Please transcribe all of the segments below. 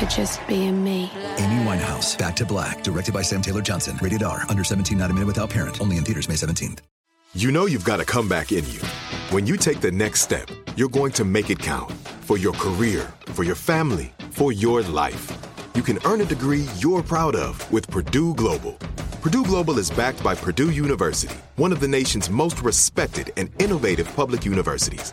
for just being me. Amy Winehouse, Back to Black, directed by Sam Taylor Johnson. Rated R, under 17, not a minute without parent. Only in theaters May 17th. You know you've got a comeback in you. When you take the next step, you're going to make it count for your career, for your family, for your life. You can earn a degree you're proud of with Purdue Global. Purdue Global is backed by Purdue University, one of the nation's most respected and innovative public universities.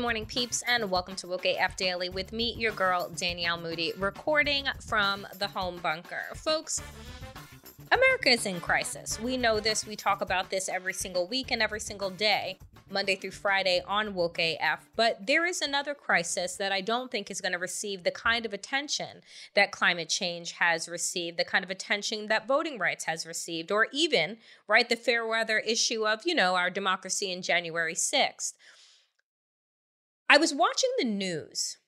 Good morning, peeps, and welcome to Woke AF Daily with me, your girl, Danielle Moody, recording from the home bunker. Folks, America is in crisis. We know this. We talk about this every single week and every single day, Monday through Friday on Woke AF. But there is another crisis that I don't think is going to receive the kind of attention that climate change has received, the kind of attention that voting rights has received, or even, right, the fair weather issue of, you know, our democracy in January 6th. I was watching the news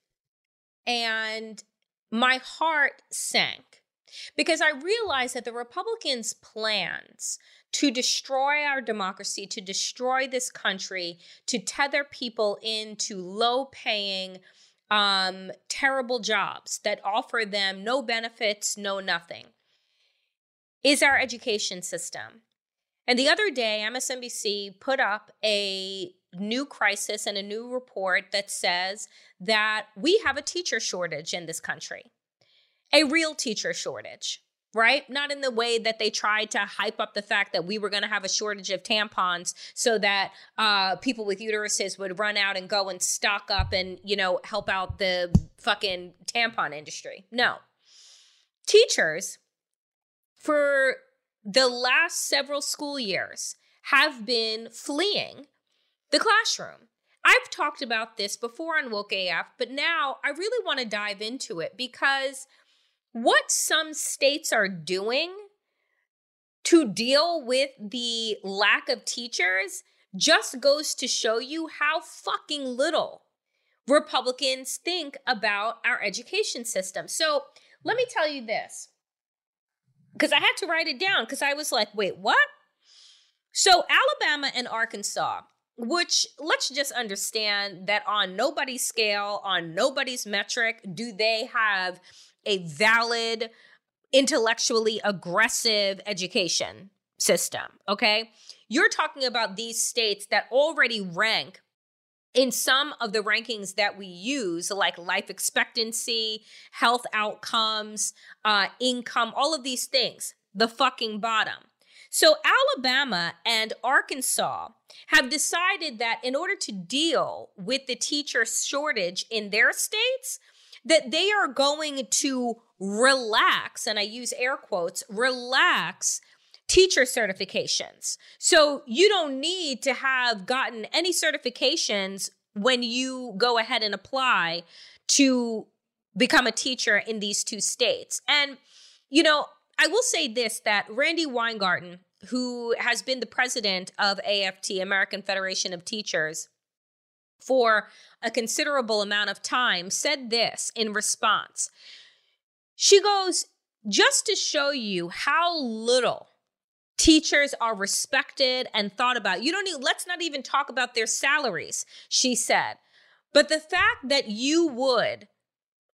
and my heart sank because I realized that the Republicans' plans to destroy our democracy, to destroy this country, to tether people into low paying, um, terrible jobs that offer them no benefits, no nothing, is our education system. And the other day, MSNBC put up a new crisis and a new report that says that we have a teacher shortage in this country, a real teacher shortage, right? Not in the way that they tried to hype up the fact that we were going to have a shortage of tampons so that uh, people with uteruses would run out and go and stock up and, you know, help out the fucking tampon industry. No. Teachers, for the last several school years, have been fleeing the classroom. I've talked about this before on Woke AF, but now I really want to dive into it because what some states are doing to deal with the lack of teachers just goes to show you how fucking little Republicans think about our education system. So let me tell you this because I had to write it down because I was like, wait, what? So Alabama and Arkansas which let's just understand that on nobody's scale, on nobody's metric, do they have a valid, intellectually aggressive education system. Okay. You're talking about these states that already rank in some of the rankings that we use, like life expectancy, health outcomes, uh, income, all of these things, the fucking bottom. So, Alabama and Arkansas have decided that in order to deal with the teacher shortage in their states, that they are going to relax, and I use air quotes, relax teacher certifications. So you don't need to have gotten any certifications when you go ahead and apply to become a teacher in these two states. And, you know, I will say this that Randi Weingarten, who has been the president of AFT, American Federation of Teachers, for a considerable amount of time, said this in response. She goes, just to show you how little teachers are respected and thought about. You don't need, let's not even talk about their salaries, she said. But the fact that you would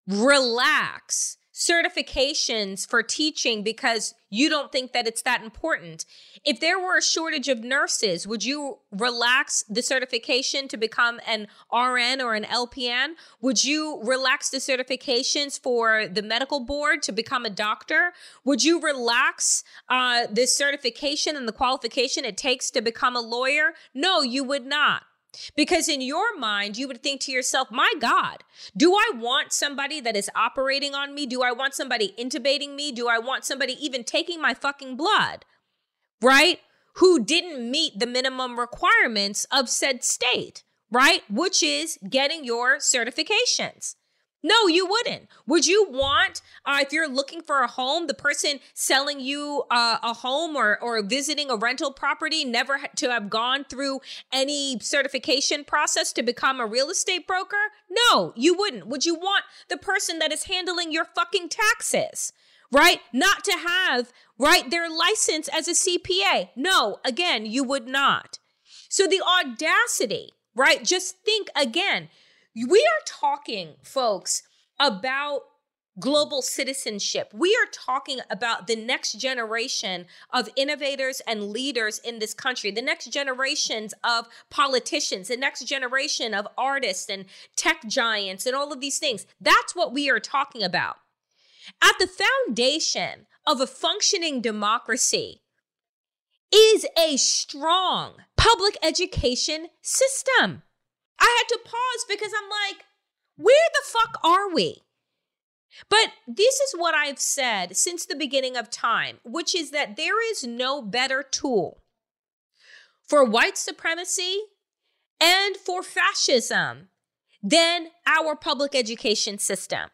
relax certifications for teaching because you don't think that it's that important. If there were a shortage of nurses, would you relax the certification to become an RN or an LPN? Would you relax the certifications for the medical board to become a doctor? Would you relax uh, the certification and the qualification it takes to become a lawyer? No, you would not. Because in your mind, you would think to yourself, my God, do I want somebody that is operating on me? Do I want somebody intubating me? Do I want somebody even taking my fucking blood? Right? Who didn't meet the minimum requirements of said state, right? Which is getting your certifications. No, you wouldn't. Would you want, uh, if you're looking for a home, the person selling you uh, a home or, or visiting a rental property never to have gone through any certification process to become a real estate broker? No, you wouldn't. Would you want the person that is handling your fucking taxes, right? Not to have, right, their license as a CPA? No, again, you would not. So the audacity, right? Just think again we are talking, folks, about global citizenship. We are talking about the next generation of innovators and leaders in this country, the next generations of politicians, the next generation of artists and tech giants and all of these things. That's what we are talking about. At the foundation of a functioning democracy is a strong public education system. I had to pause because I'm like, where the fuck are we? But this is what I've said since the beginning of time, which is that there is no better tool for white supremacy and for fascism than our public education system.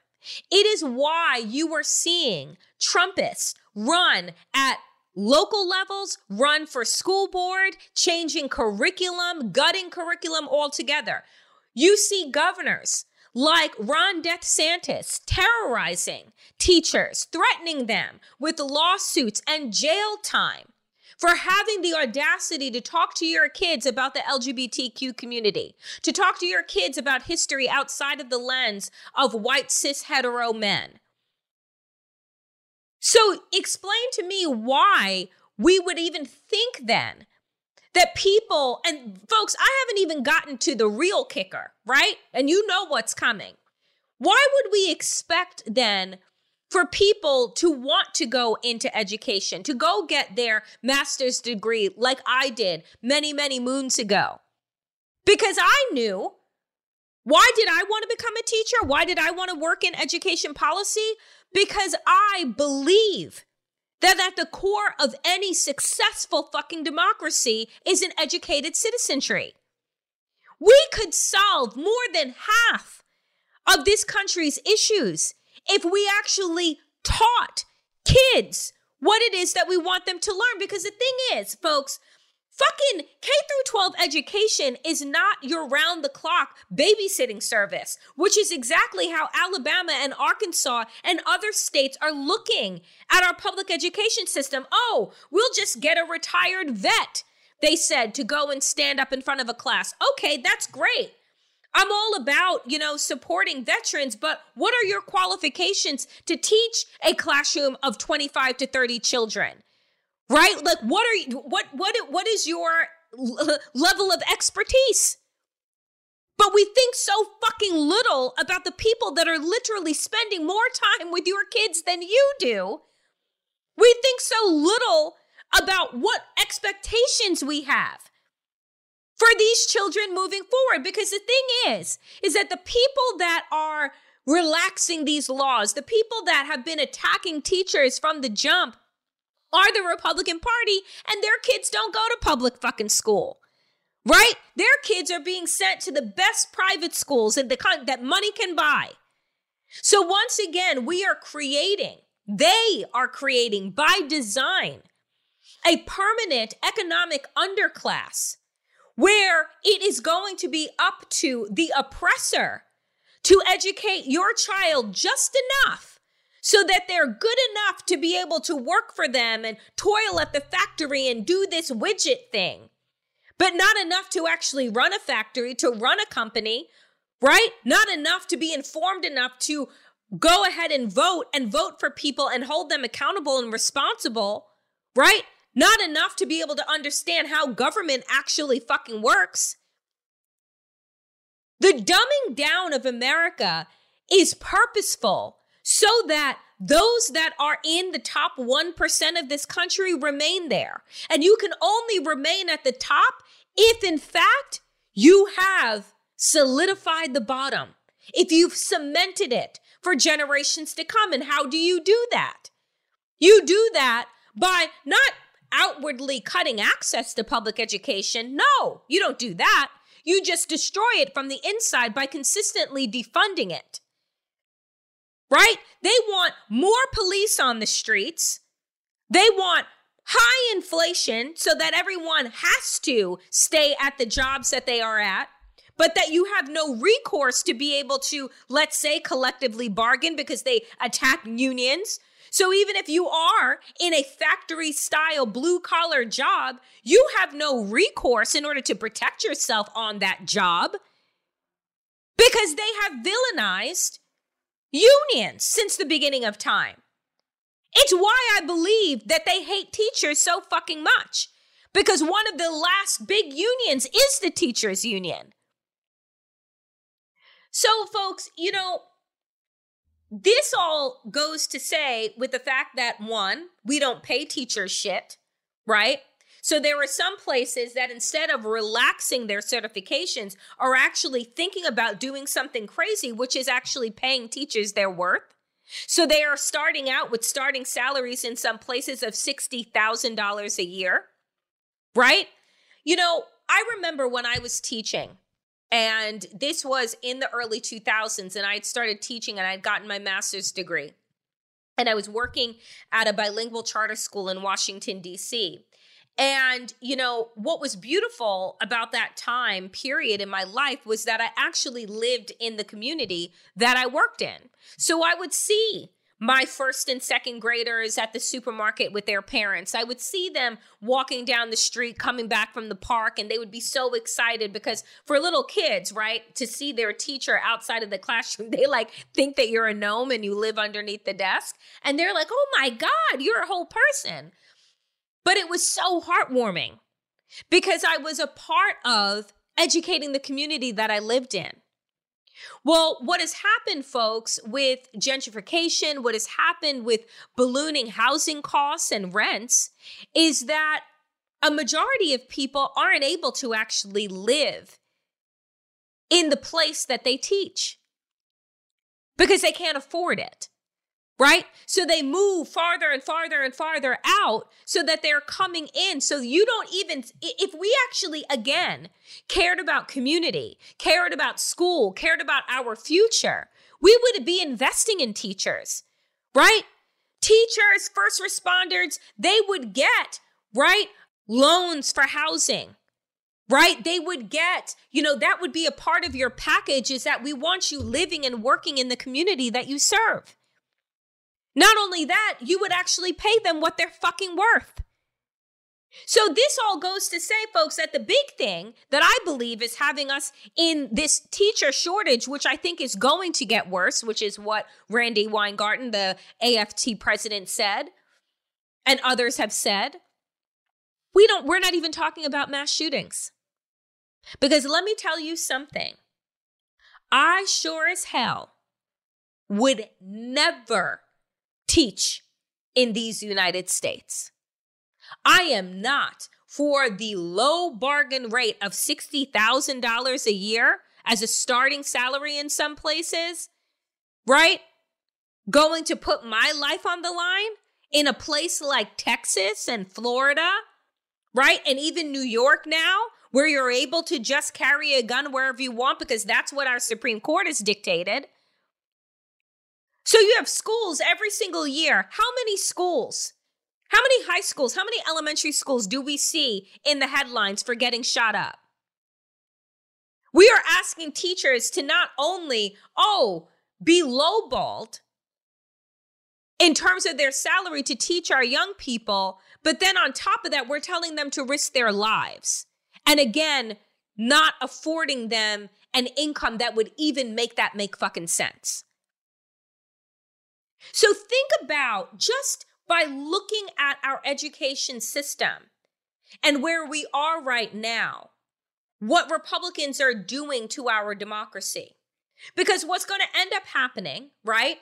It is why you are seeing Trumpists run at local levels run for school board, changing curriculum, gutting curriculum altogether. You see governors like Ron DeSantis terrorizing teachers, threatening them with lawsuits and jail time for having the audacity to talk to your kids about the LGBTQ community, to talk to your kids about history outside of the lens of white cis hetero men. So explain to me why we would even think then that people, and folks, I haven't even gotten to the real kicker, right? And you know what's coming. Why would we expect then for people to want to go into education, to go get their master's degree like I did many, many moons ago? Because I knew why did I want to become a teacher? Why did I want to work in education policy? Because I believe that at the core of any successful fucking democracy is an educated citizenry. We could solve more than half of this country's issues if we actually taught kids what it is that we want them to learn. Because the thing is, folks, Fucking K through 12 education is not your round the clock babysitting service, which is exactly how Alabama and Arkansas and other states are looking at our public education system. Oh, we'll just get a retired vet, they said, to go and stand up in front of a class. Okay, that's great. I'm all about, you know, supporting veterans, but what are your qualifications to teach a classroom of 25 to 30 children? Right? Like, what are you, what, what, what is your level of expertise? But we think so fucking little about the people that are literally spending more time with your kids than you do. We think so little about what expectations we have for these children moving forward. Because the thing is, is that the people that are relaxing these laws, the people that have been attacking teachers from the jump, are the Republican Party and their kids don't go to public fucking school. Right? Their kids are being sent to the best private schools that, the, that money can buy. So once again, we are creating, they are creating by design, a permanent economic underclass where it is going to be up to the oppressor to educate your child just enough so that they're good enough to be able to work for them and toil at the factory and do this widget thing, but not enough to actually run a factory, to run a company, right? Not enough to be informed enough to go ahead and vote and vote for people and hold them accountable and responsible, right? Not enough to be able to understand how government actually fucking works. The dumbing down of America is purposeful so that those that are in the top 1% of this country remain there. And you can only remain at the top if, in fact, you have solidified the bottom, if you've cemented it for generations to come. And how do you do that? You do that by not outwardly cutting access to public education. No, you don't do that. You just destroy it from the inside by consistently defunding it. Right? They want more police on the streets. They want high inflation so that everyone has to stay at the jobs that they are at, but that you have no recourse to be able to, let's say, collectively bargain because they attack unions. So even if you are in a factory style blue collar job, you have no recourse in order to protect yourself on that job because they have villainized unions since the beginning of time. It's why I believe that they hate teachers so fucking much. Because one of the last big unions is the teachers union. So, folks, you know, this all goes to say with the fact that one, we don't pay teachers shit, right? So there are some places that instead of relaxing their certifications are actually thinking about doing something crazy, which is actually paying teachers their worth. So they are starting out with starting salaries in some places of $60,000 a year, right? You know, I remember when I was teaching, and this was in the early 2000s, and I had started teaching and I'd gotten my master's degree. And I was working at a bilingual charter school in Washington, D.C. And, you know, what was beautiful about that time period in my life was that I actually lived in the community that I worked in. So I would see my first and second graders at the supermarket with their parents. I would see them walking down the street, coming back from the park, and they would be so excited because for little kids, right, to see their teacher outside of the classroom, they like think that you're a gnome and you live underneath the desk. And they're like, oh my God, you're a whole person. But it was so heartwarming because I was a part of educating the community that I lived in. Well, what has happened, folks, with gentrification, what has happened with ballooning housing costs and rents is that a majority of people aren't able to actually live in the place that they teach because they can't afford it right? So they move farther and farther and farther out so that they're coming in. So you don't even, if we actually, again, cared about community, cared about school, cared about our future, we would be investing in teachers, right? Teachers, first responders, they would get, right? Loans for housing. Right? They would get, you know, that would be a part of your package is that we want you living and working in the community that you serve. Not only that, you would actually pay them what they're fucking worth. So, this all goes to say, folks, that the big thing that I believe is having us in this teacher shortage, which I think is going to get worse, which is what Randi Weingarten, the AFT president, said, and others have said. We don't, we're not even talking about mass shootings. Because let me tell you something. I sure as hell would never teach in these United States. I am not for the low bargain rate of $60,000 a year as a starting salary in some places, right? Going to put my life on the line in a place like Texas and Florida, right? And even New York now, where you're able to just carry a gun wherever you want because that's what our Supreme Court has dictated. So you have schools every single year. How many schools? How many high schools, how many elementary schools do we see in the headlines for getting shot up? We are asking teachers to not only, oh, be lowballed in terms of their salary to teach our young people, but then on top of that, we're telling them to risk their lives. And again, not affording them an income that would even make that make fucking sense. So think about just by looking at our education system and where we are right now, what Republicans are doing to our democracy. Because what's going to end up happening, right?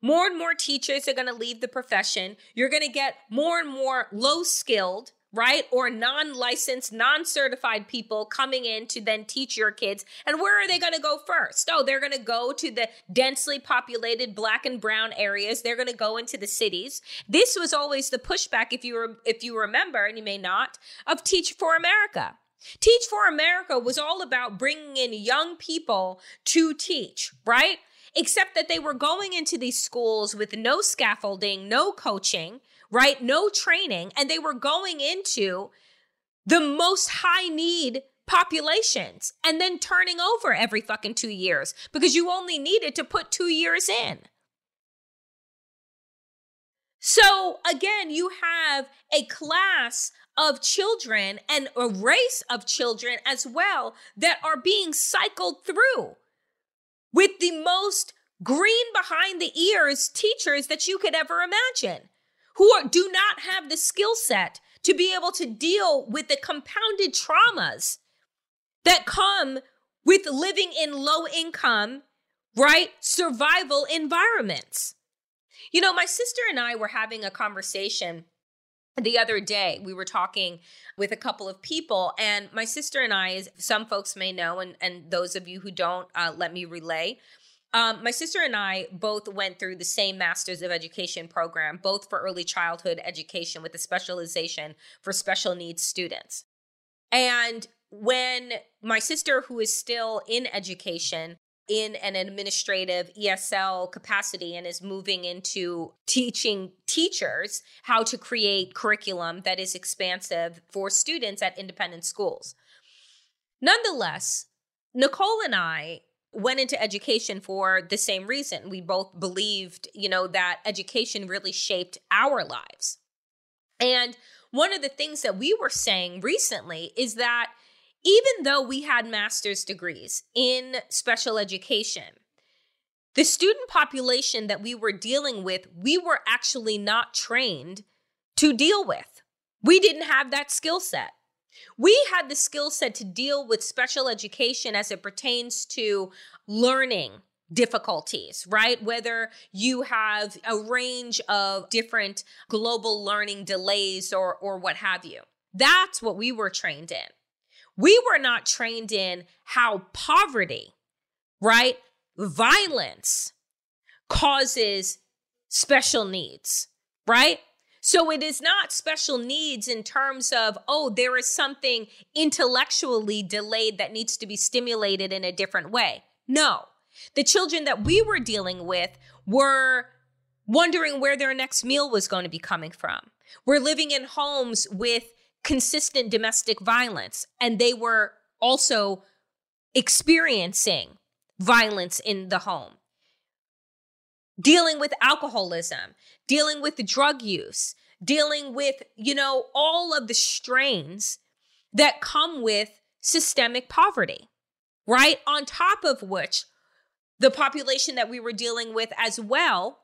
More and more teachers are going to leave the profession. You're going to get more and more low skilled, right? Or non licensed, non certified people coming in to then teach your kids. And where are they going to go first? Oh, they're going to go to the densely populated black and brown areas. They're going to go into the cities. This was always the pushback, if you, re- if you remember, and you may not, of Teach for America. Teach for America was all about bringing in young people to teach, right? Except that they were going into these schools with no scaffolding, no coaching, right? No training, and they were going into the most high need populations and then turning over every fucking two years because you only needed to put two years in. So again, you have a class of children and a race of children as well that are being cycled through with the most green behind the ears teachers that you could ever imagine who are, do not have the skill set to be able to deal with the compounded traumas that come with living in low income, right? Survival environments. You know, my sister and I were having a conversation the other day we were talking with a couple of people and my sister and i as some folks may know and, and those of you who don't uh, let me relay um, my sister and i both went through the same masters of education program both for early childhood education with a specialization for special needs students and when my sister who is still in education in an administrative ESL capacity and is moving into teaching teachers how to create curriculum that is expansive for students at independent schools. Nonetheless, Nicole and I went into education for the same reason. We both believed, you know, that education really shaped our lives. And one of the things that we were saying recently is that even though we had master's degrees in special education, the student population that we were dealing with, we were actually not trained to deal with. We didn't have that skill set. We had the skill set to deal with special education as it pertains to learning difficulties, right? Whether you have a range of different global learning delays or, or what have you. That's what we were trained in. We were not trained in how poverty, right? Violence causes special needs, right? So it is not special needs in terms of, oh, there is something intellectually delayed that needs to be stimulated in a different way. No. The children that we were dealing with were wondering where their next meal was going to be coming from. We're living in homes with consistent domestic violence, and they were also experiencing violence in the home. Dealing with alcoholism, dealing with drug use, dealing with, you know, all of the strains that come with systemic poverty, right? On top of which, the population that we were dealing with as well,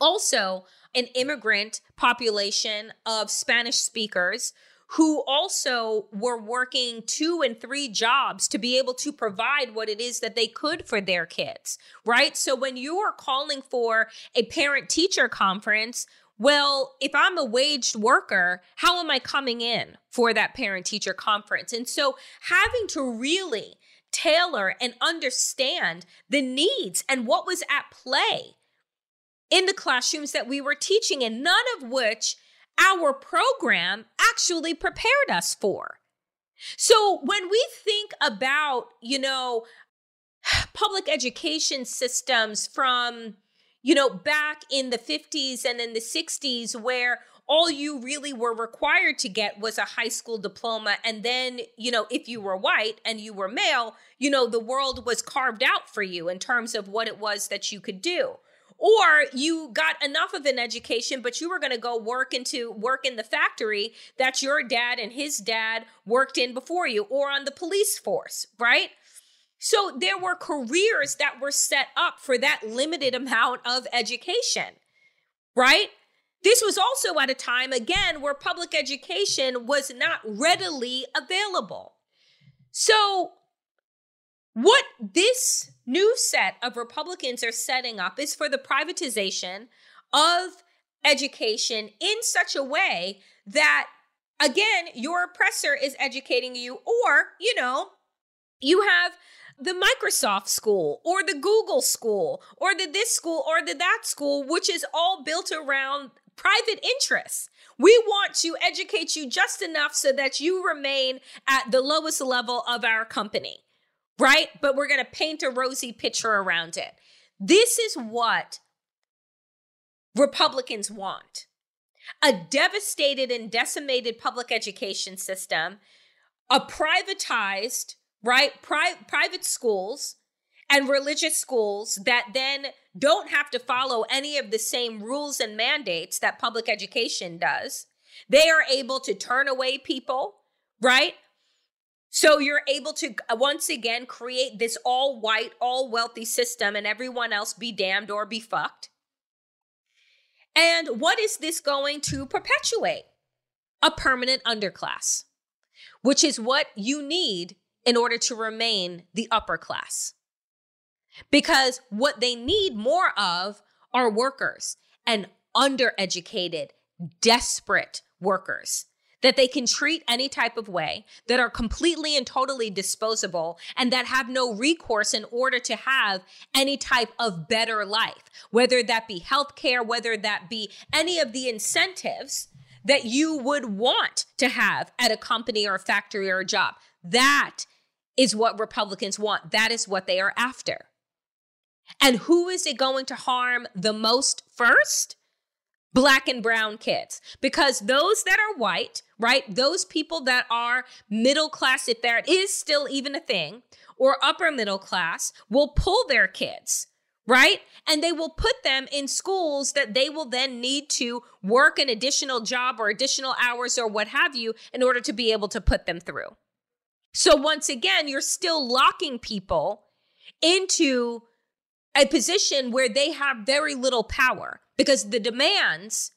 also an immigrant population of Spanish speakers who also were working two and three jobs to be able to provide what it is that they could for their kids, right? So when you are calling for a parent teacher conference, well, if I'm a waged worker, how am I coming in for that parent teacher conference? And so having to really tailor and understand the needs and what was at play in the classrooms that we were teaching and none of which our program actually prepared us for. So when we think about, you know, public education systems from, you know, back in the 50s and in the 60s, where all you really were required to get was a high school diploma. And then, you know, if you were white and you were male, you know, the world was carved out for you in terms of what it was that you could do or you got enough of an education but you were going to go work into work in the factory that your dad and his dad worked in before you or on the police force right So there were careers that were set up for that limited amount of education, right? This was also at a time, again, where public education was not readily available. So, what this new set of Republicans are setting up is for the privatization of education in such a way that, again, your oppressor is educating you, or, you know, you have the Microsoft school or the Google school or the this school or the that school, which is all built around private interests. We want to educate you just enough so that you remain at the lowest level of our company, right? But we're going to paint a rosy picture around it. This is what Republicans want a devastated and decimated public education system, a privatized, right? Pri- private schools and religious schools that then don't have to follow any of the same rules and mandates that public education does. They are able to turn away people, right? So you're able to uh, once again create this all white, all wealthy system and everyone else be damned or be fucked. And what is this going to perpetuate? A permanent underclass, which is what you need in order to remain the upper class. Because what they need more of are workers and undereducated, desperate workers that they can treat any type of way, that are completely and totally disposable, and that have no recourse in order to have any type of better life, whether that be healthcare, whether that be any of the incentives that you would want to have at a company or a factory or a job. That is what Republicans want. That is what they are after. And who is it going to harm the most first? Black and brown kids. Because those that are white, right? Those people that are middle class, if there is still even a thing, or upper middle class, will pull their kids, right? And they will put them in schools that they will then need to work an additional job or additional hours or what have you in order to be able to put them through. So once again, you're still locking people into a position where they have very little power because the demands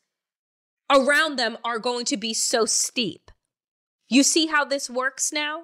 around them are going to be so steep. You see how this works now?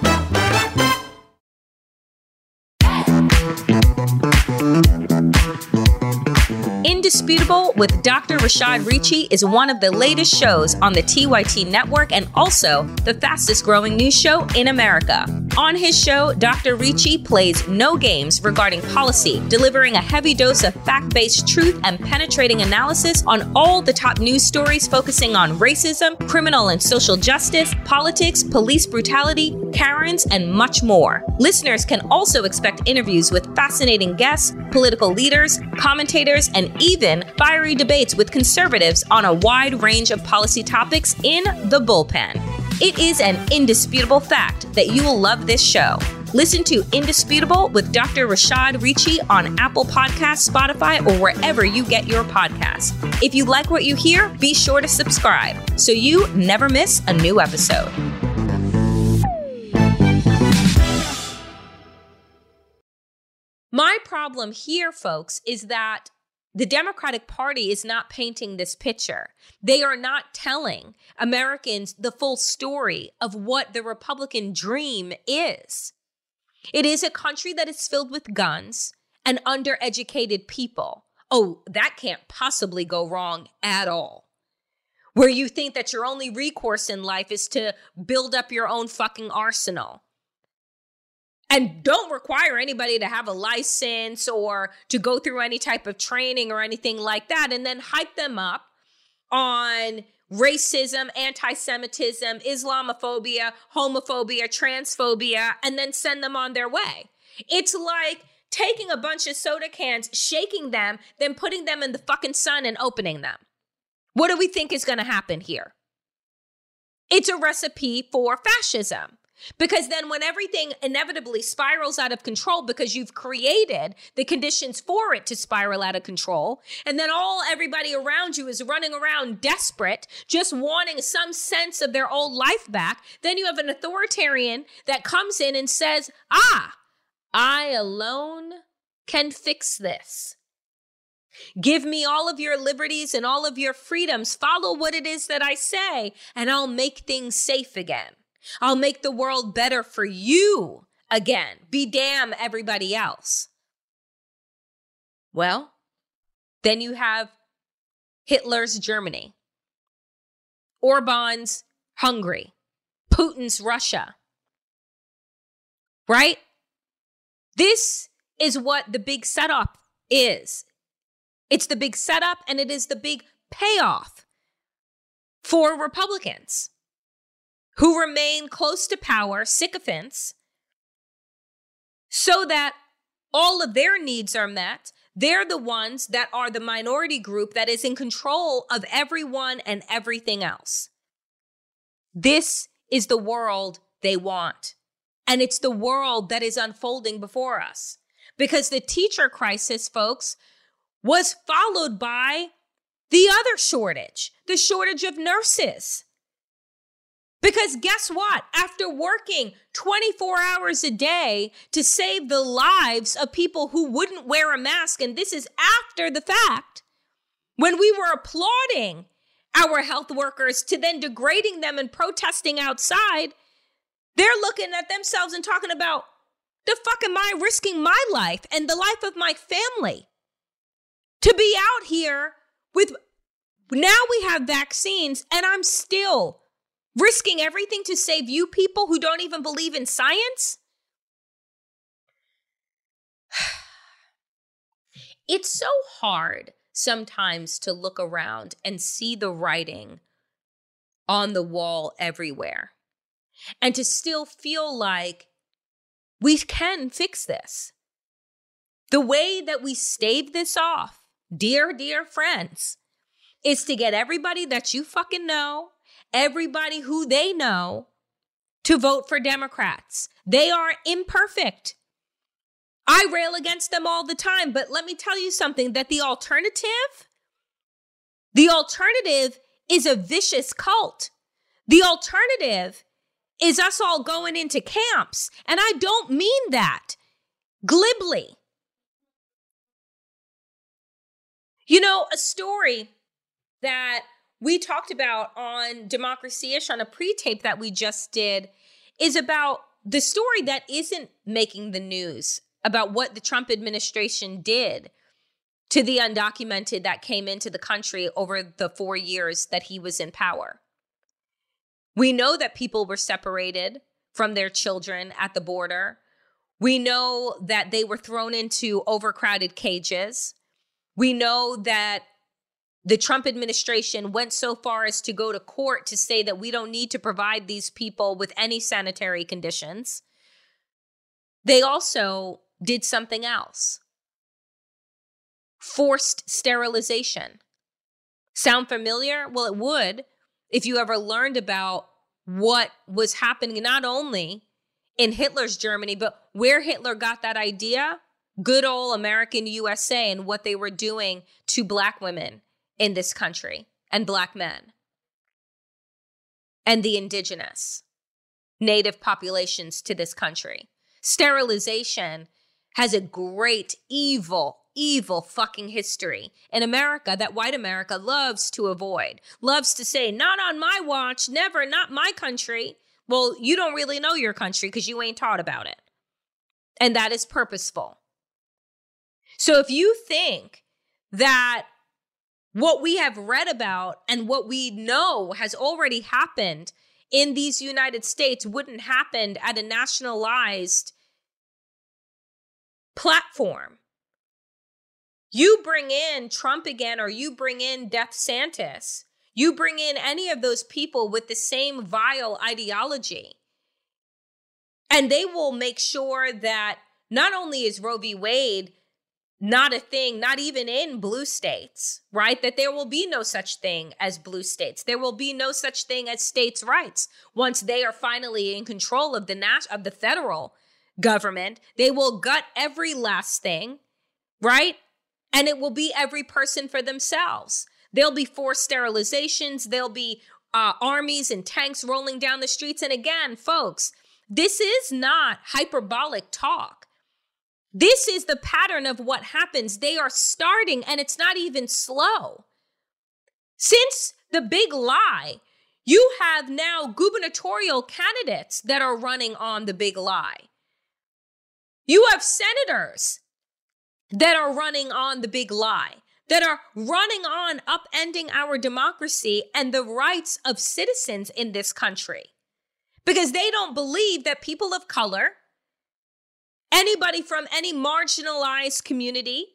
Indisputable with Dr. Rashad Richey is one of the latest shows on the TYT network and also the fastest growing news show in America. On his show, Dr. Richey plays no games regarding policy, delivering a heavy dose of fact based truth and penetrating analysis on all the top news stories focusing on racism, criminal and social justice, politics, police brutality, Karens, and much more. Listeners can also expect interviews with fascinating guests, political leaders, commentators, and even fiery debates with conservatives on a wide range of policy topics in the bullpen. It is an indisputable fact that you will love this show. Listen to Indisputable with Dr. Rashad Richey on Apple Podcasts, Spotify, or wherever you get your podcasts. If you like what you hear, be sure to subscribe so you never miss a new episode. My problem here, folks, is that the Democratic Party is not painting this picture. They are not telling Americans the full story of what the Republican dream is. It is a country that is filled with guns and undereducated people. Oh, that can't possibly go wrong at all. Where you think that your only recourse in life is to build up your own fucking arsenal and don't require anybody to have a license or to go through any type of training or anything like that, and then hype them up on racism, anti Semitism, Islamophobia, homophobia, transphobia, and then send them on their way. It's like taking a bunch of soda cans, shaking them, then putting them in the fucking sun and opening them. What do we think is going to happen here? It's a recipe for fascism. Because then, when everything inevitably spirals out of control because you've created the conditions for it to spiral out of control, and then all everybody around you is running around desperate, just wanting some sense of their old life back, then you have an authoritarian that comes in and says, Ah, I alone can fix this. Give me all of your liberties and all of your freedoms. Follow what it is that I say, and I'll make things safe again. I'll make the world better for you again. Be damn everybody else. Well, then you have Hitler's Germany, Orban's Hungary, Putin's Russia. Right? This is what the big setup is. It's the big setup and it is the big payoff for Republicans who remain close to power, sycophants, so that all of their needs are met. They're the ones that are the minority group that is in control of everyone and everything else. This is the world they want. And it's the world that is unfolding before us. Because the teacher crisis, folks, was followed by the other shortage, the shortage of nurses. Because guess what? After working 24 hours a day to save the lives of people who wouldn't wear a mask, and this is after the fact, when we were applauding our health workers to then degrading them and protesting outside, they're looking at themselves and talking about the fuck am I risking my life and the life of my family to be out here with now we have vaccines and I'm still risking everything to save you people who don't even believe in science? It's so hard sometimes to look around and see the writing on the wall everywhere and to still feel like we can fix this. The way that we stave this off, dear, dear friends, is to get everybody that you fucking know everybody who they know to vote for Democrats. They are imperfect. I rail against them all the time, but let me tell you something that the alternative, the alternative is a vicious cult. The alternative is us all going into camps. And I don't mean that glibly. You know, a story that we talked about on Democracy Ish on a pre tape that we just did is about the story that isn't making the news about what the Trump administration did to the undocumented that came into the country over the four years that he was in power. We know that people were separated from their children at the border. We know that they were thrown into overcrowded cages. We know that the Trump administration went so far as to go to court to say that we don't need to provide these people with any sanitary conditions. They also did something else forced sterilization. Sound familiar? Well, it would if you ever learned about what was happening not only in Hitler's Germany, but where Hitler got that idea good old American USA and what they were doing to black women in this country and Black men and the indigenous native populations to this country. Sterilization has a great, evil, evil fucking history in America that white America loves to avoid, loves to say, not on my watch, never, not my country. Well, you don't really know your country because you ain't taught about it. And that is purposeful. So if you think that what we have read about and what we know has already happened in these United States wouldn't happen at a nationalized platform. You bring in Trump again, or you bring in Death Santis, you bring in any of those people with the same vile ideology, and they will make sure that not only is Roe v. Wade not a thing, not even in blue states, right? That there will be no such thing as blue states. There will be no such thing as states' rights once they are finally in control of the nas- of the federal government. They will gut every last thing, right? And it will be every person for themselves. There'll be forced sterilizations. There'll be uh, armies and tanks rolling down the streets. And again, folks, this is not hyperbolic talk. This is the pattern of what happens. They are starting, and it's not even slow. Since the big lie, you have now gubernatorial candidates that are running on the big lie. You have senators that are running on the big lie, that are running on upending our democracy and the rights of citizens in this country because they don't believe that people of color, anybody from any marginalized community,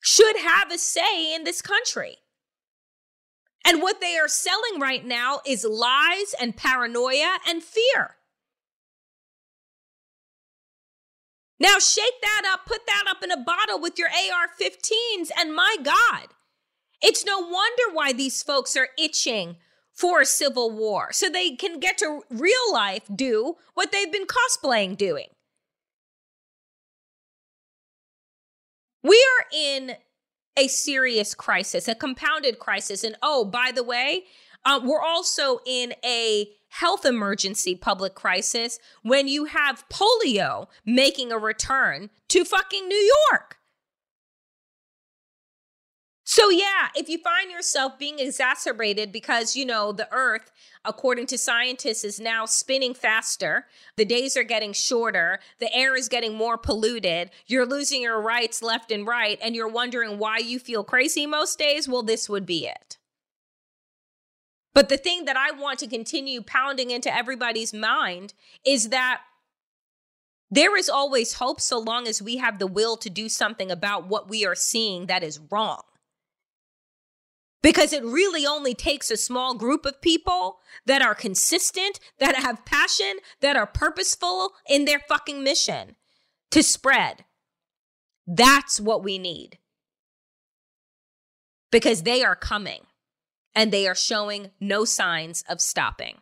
should have a say in this country. And what they are selling right now is lies and paranoia and fear. Now shake that up, put that up in a bottle with your AR 15s, and my God, it's no wonder why these folks are itching for a civil war so they can get to real life do what they've been cosplaying doing. We are in a serious crisis, a compounded crisis. And oh, by the way, uh, we're also in a health emergency public crisis when you have polio making a return to fucking New York. So, yeah, if you find yourself being exacerbated because, you know, the earth, according to scientists, is now spinning faster, the days are getting shorter, the air is getting more polluted, you're losing your rights left and right, and you're wondering why you feel crazy most days, well, this would be it. But the thing that I want to continue pounding into everybody's mind is that there is always hope so long as we have the will to do something about what we are seeing that is wrong because it really only takes a small group of people that are consistent, that have passion, that are purposeful in their fucking mission to spread. That's what we need. Because they are coming and they are showing no signs of stopping.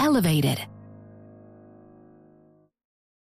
elevated.